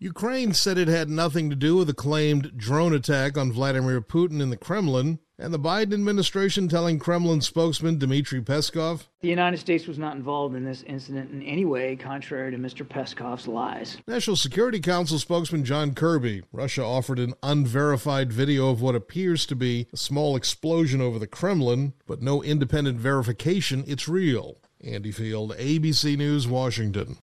Ukraine said it had nothing to do with the claimed drone attack on Vladimir Putin in the Kremlin, and the Biden administration telling Kremlin spokesman Dmitry Peskov The United States was not involved in this incident in any way, contrary to Mr. Peskov's lies. National Security Council spokesman John Kirby. Russia offered an unverified video of what appears to be a small explosion over the Kremlin, but no independent verification it's real. Andy Field, ABC News, Washington.